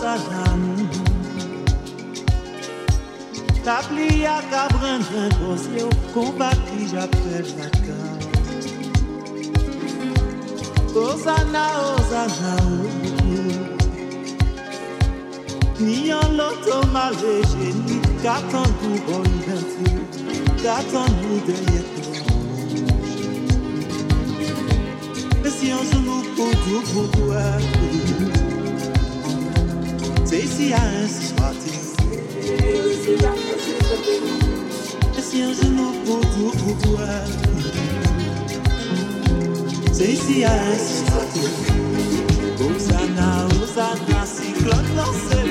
zanam Ta pli a kabran nan kose ou kompati j'apel la ka. Ozana, Ozana, Ni an loto maleje, ni katan nou bon denti, katan nou deye Mais si un jour nous pour tout pour toi, Spacey eyes is parties. Esse anjo louco por voar. Spacey eyes is parties. Ousa na, usa na, ciclone lançou.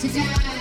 to die.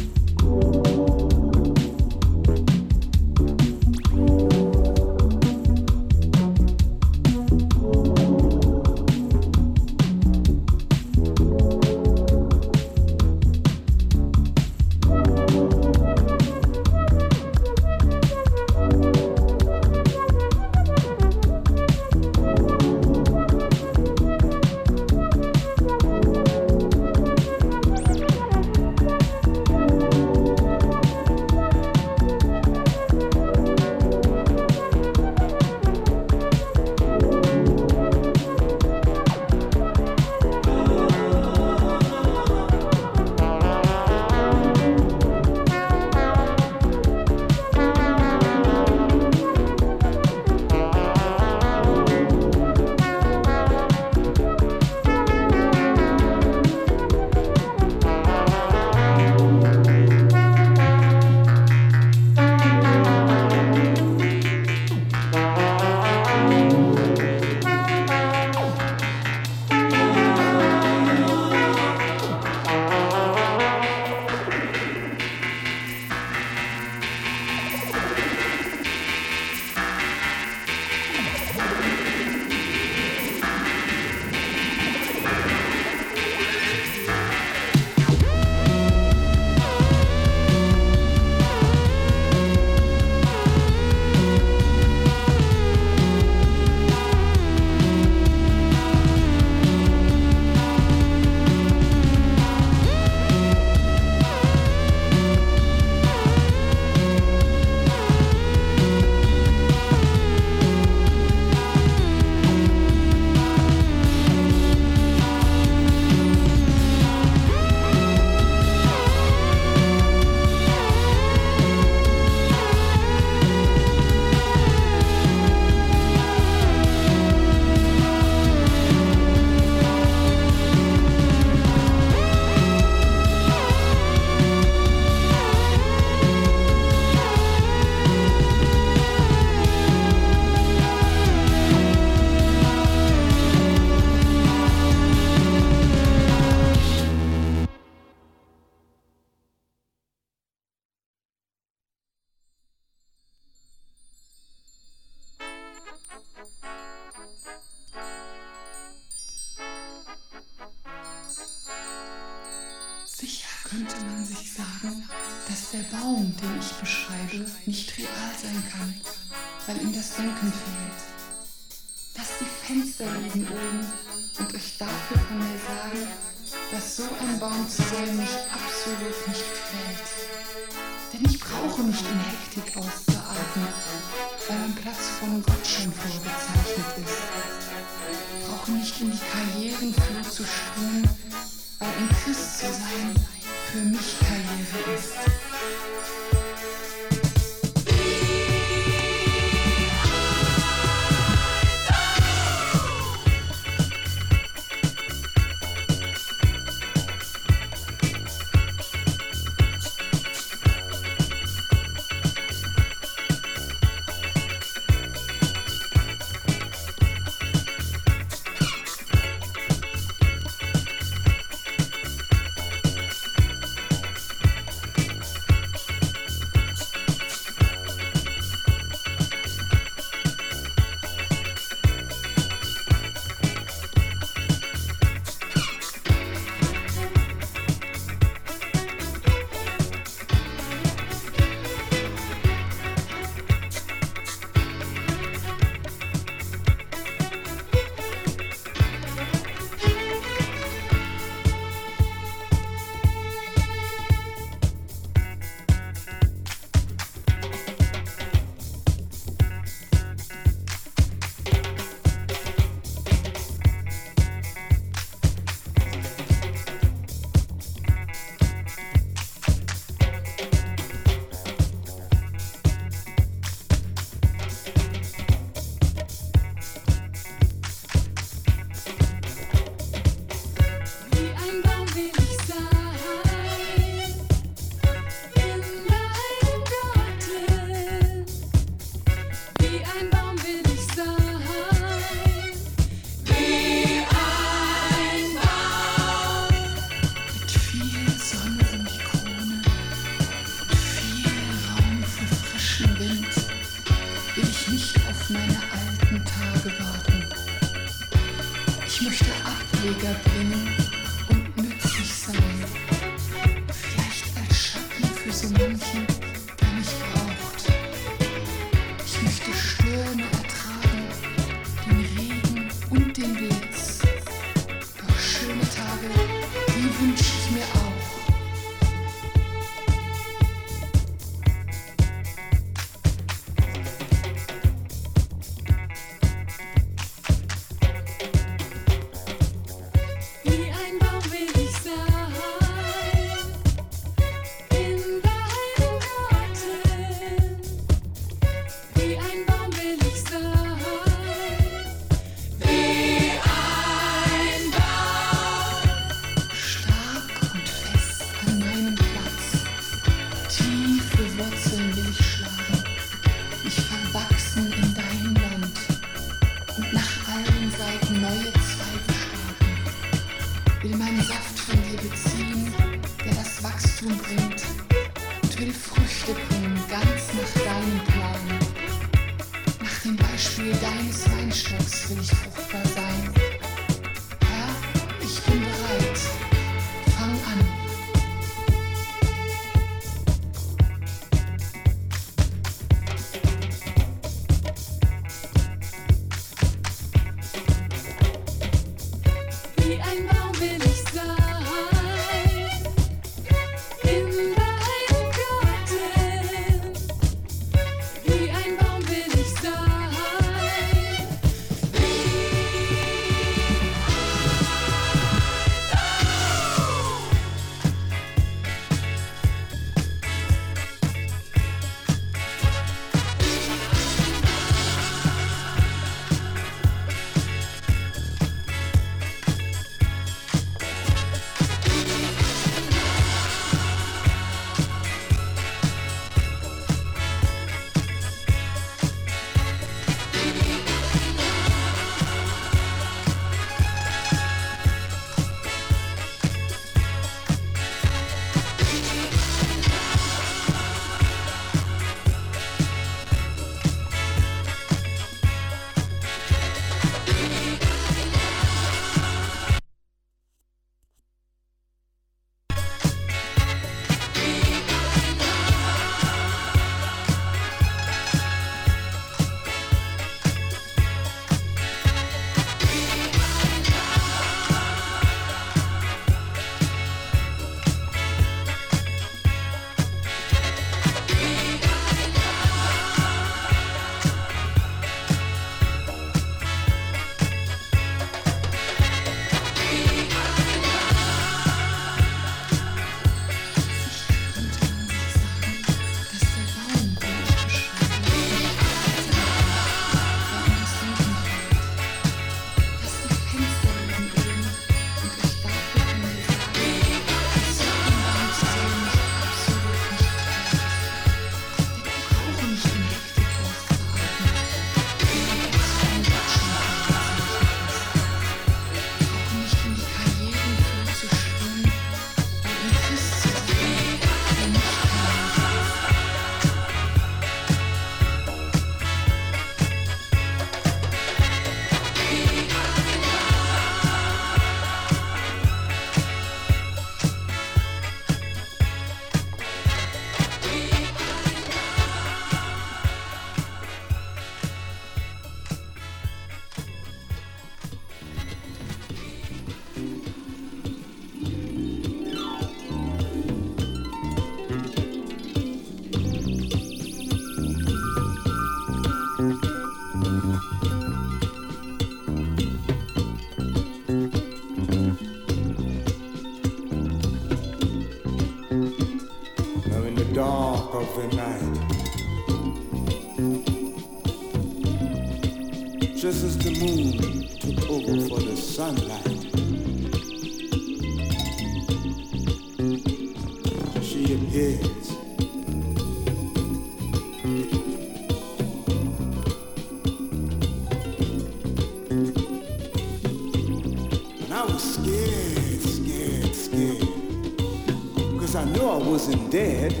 Dead.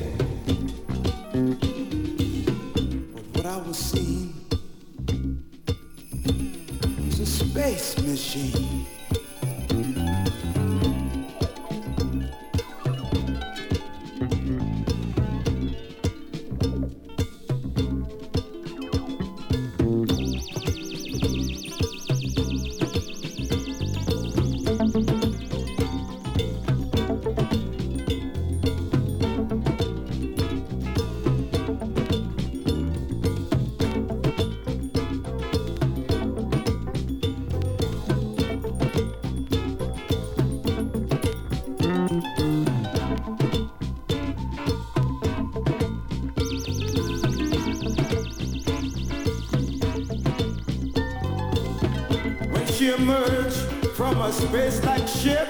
Emerged from a space-like ship,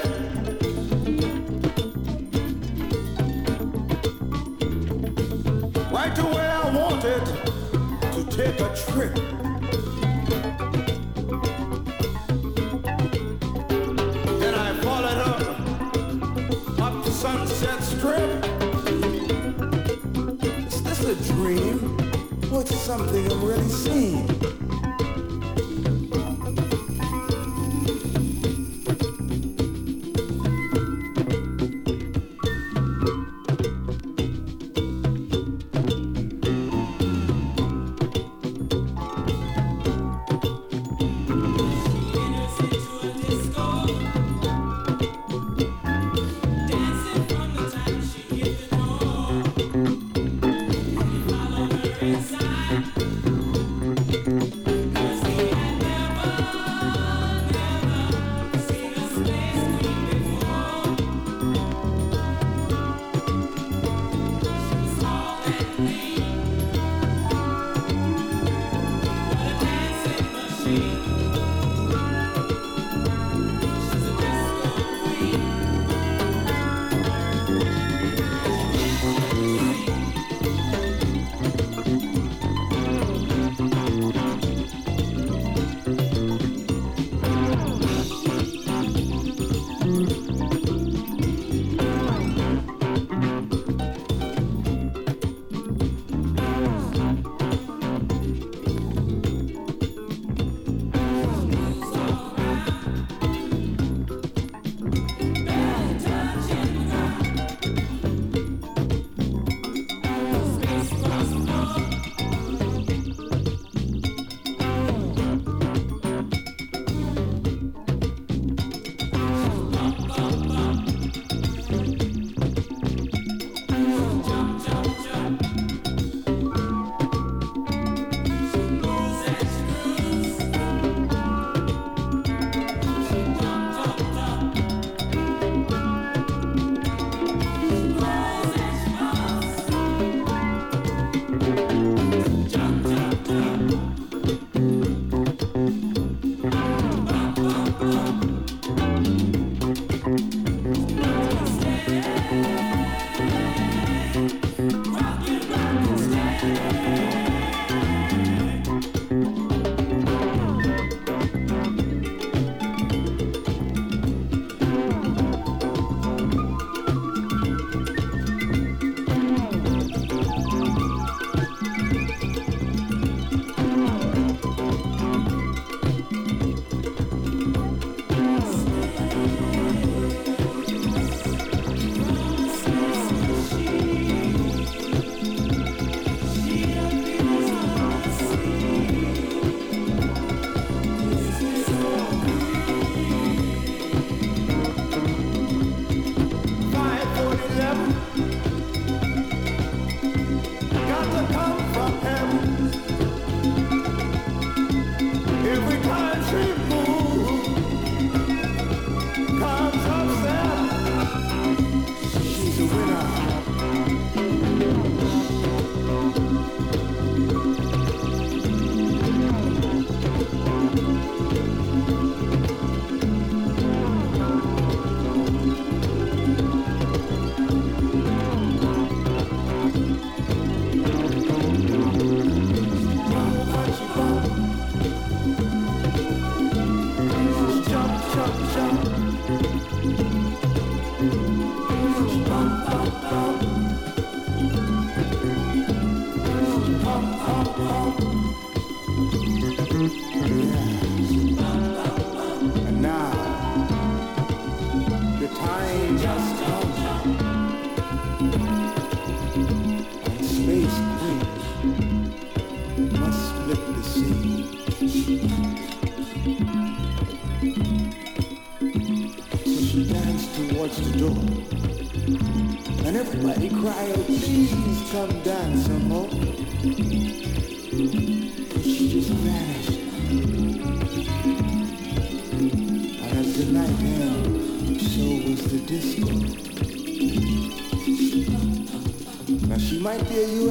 might be a UFO,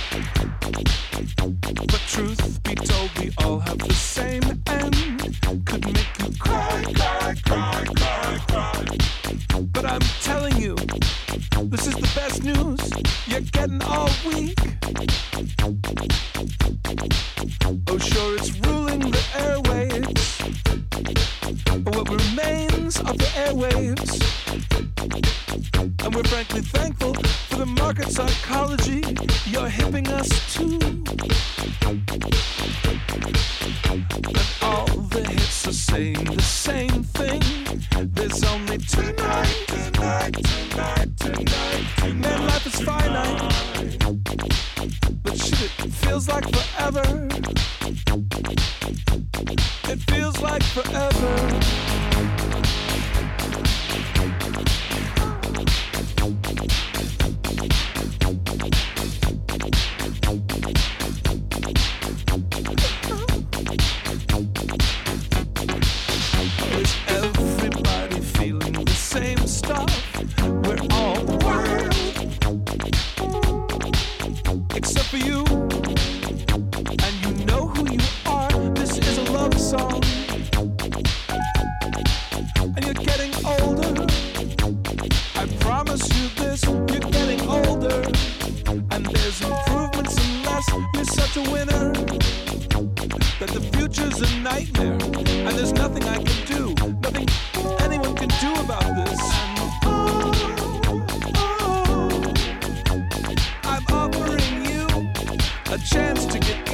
But truth be told, we all have the same end. Could make you cry, cry, cry, cry, cry. But I'm telling you, this is the best news you're getting all week. Oh, sure, it's ruling the airwaves. What remains of the airwaves? And we're frankly thankful for the market psychology you're hipping us to. But all the hits are saying the same thing. There's only tonight, tonight, tonight, tonight. Man, life is finite. But shit, it feels like forever. It feels like forever. Same stuff? We're all wild, except for you. And you know who you are. This is a love song. And you're getting older. I promise you this, you're getting older. And there's improvements unless you're such a winner. That the future's a nightmare. Chance to get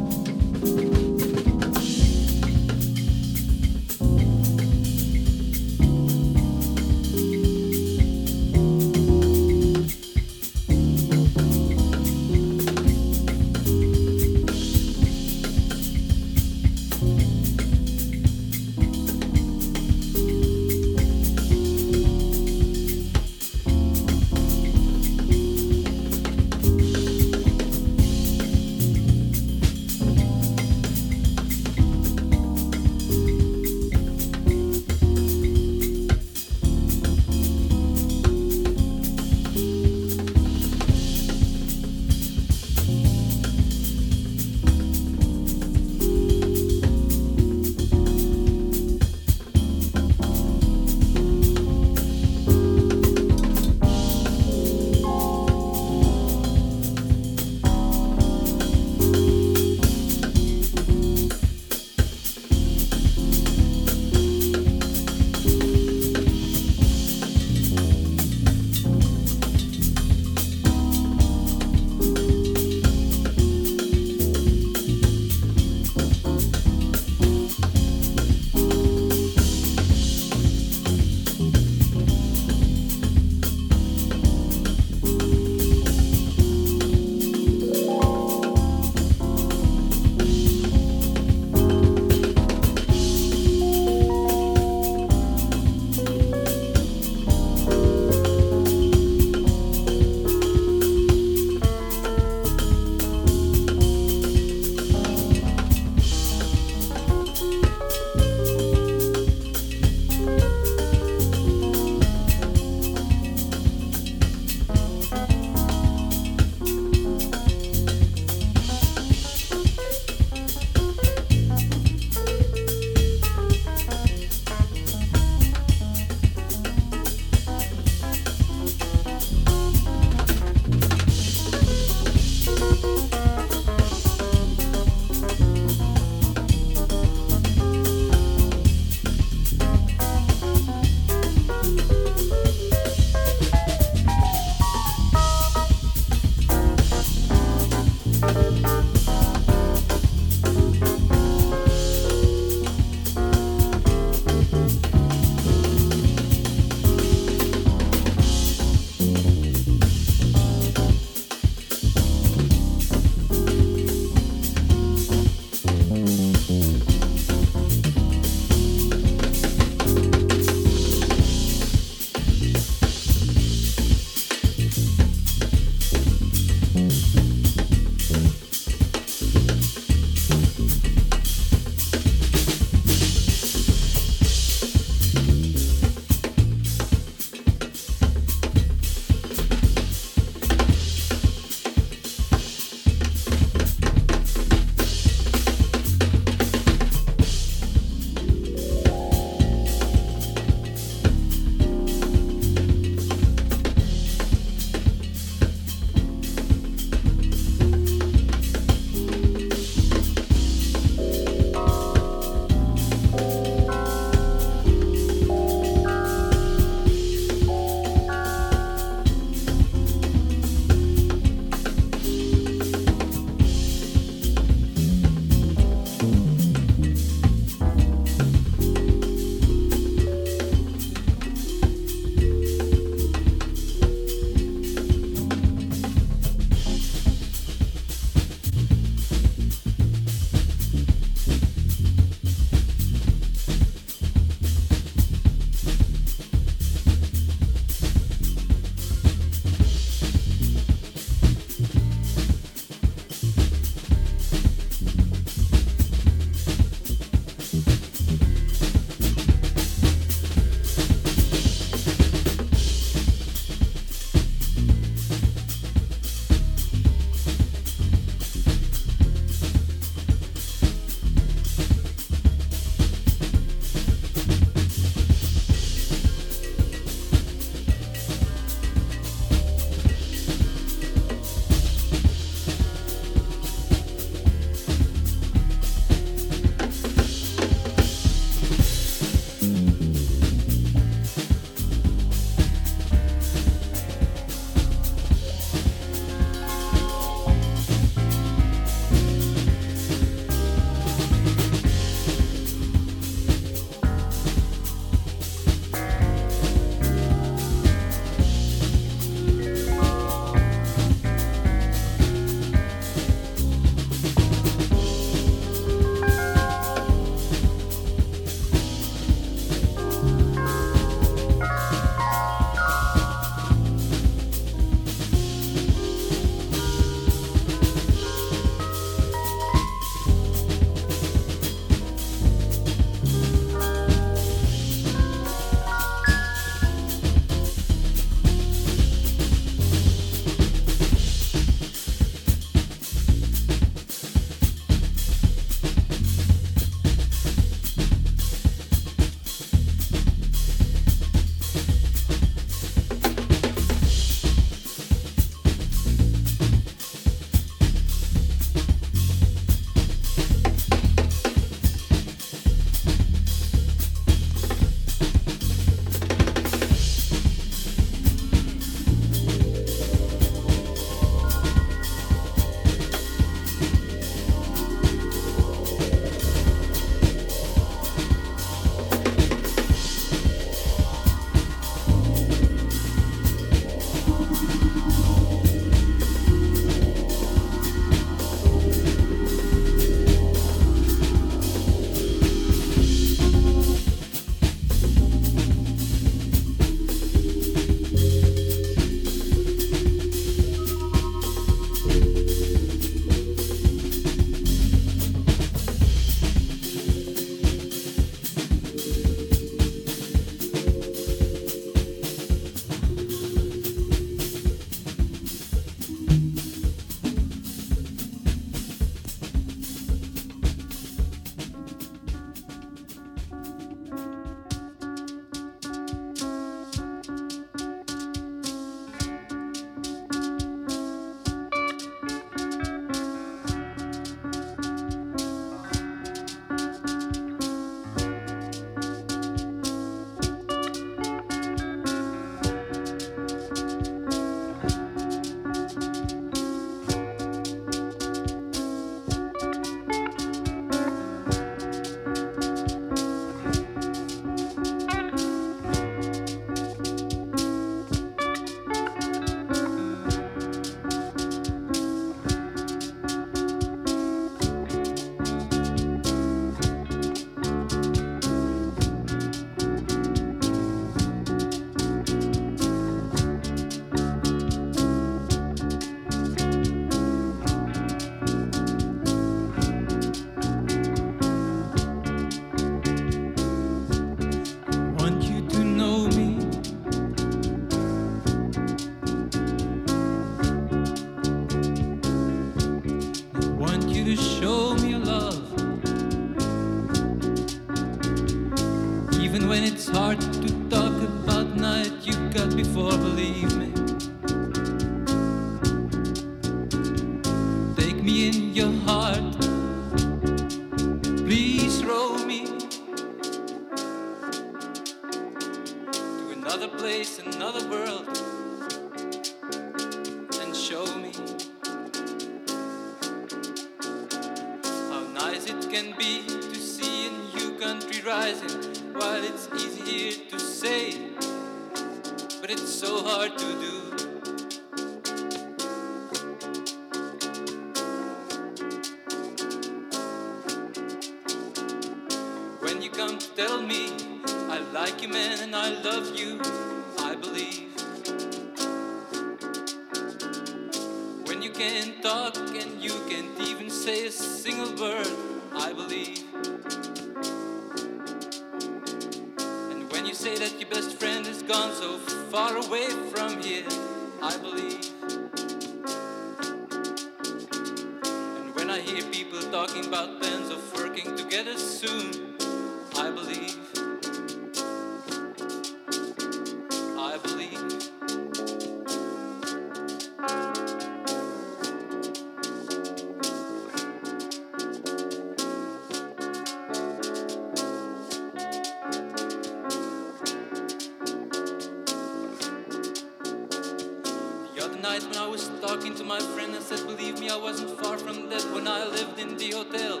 night when I was talking to my friend and said, Believe me, I wasn't far from death when I lived in the hotel.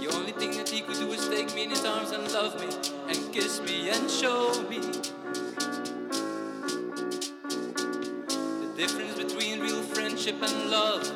The only thing that he could do was take me in his arms and love me, and kiss me and show me. The difference between real friendship and love.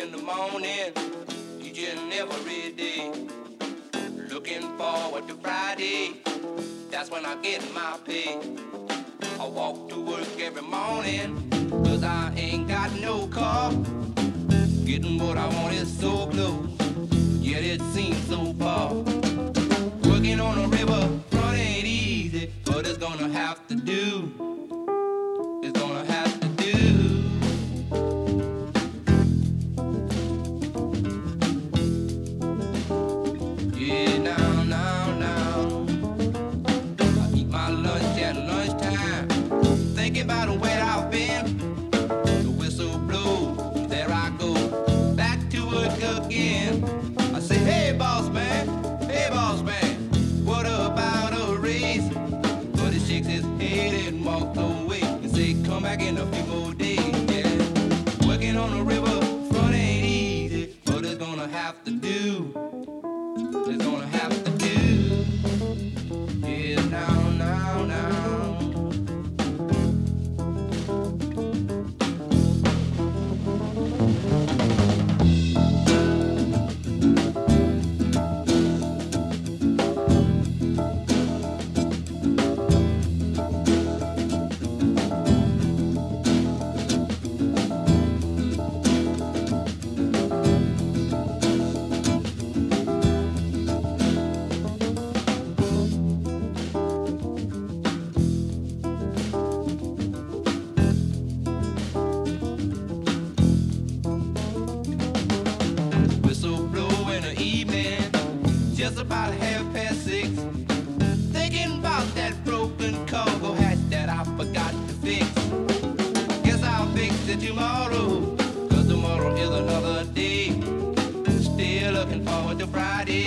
in the morning, you just never ready. Looking forward to Friday, that's when I get my pay. I walk to work every morning. Friday.